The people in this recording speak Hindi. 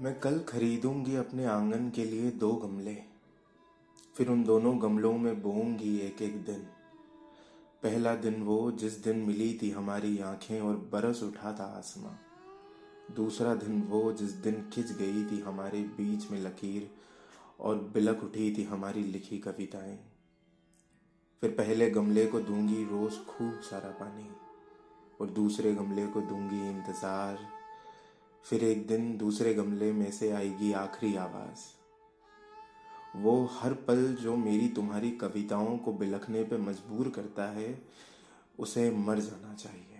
मैं कल खरीदूँगी अपने आँगन के लिए दो गमले। फिर उन दोनों गमलों में बोऊँगी एक एक दिन। पहला दिन वो जिस दिन मिली थी हमारी आँखें और बरस उठा था आसमां। दूसरा दिन वो जिस दिन खिंच गई थी हमारे बीच में लकीर और बिलक उठी थी हमारी लिखी कविताएँ। फिर पहले गमले को दूँगी रोज खूब सारा पानी और दूसरे गमले को दूँगी इंतज़ार फिर एक दिन दूसरे गमले में से आएगी आखिरी आवाज़। वो हर पल जो मेरी तुम्हारी कविताओं को बिलखने पे मजबूर करता है, उसे मर जाना चाहिए।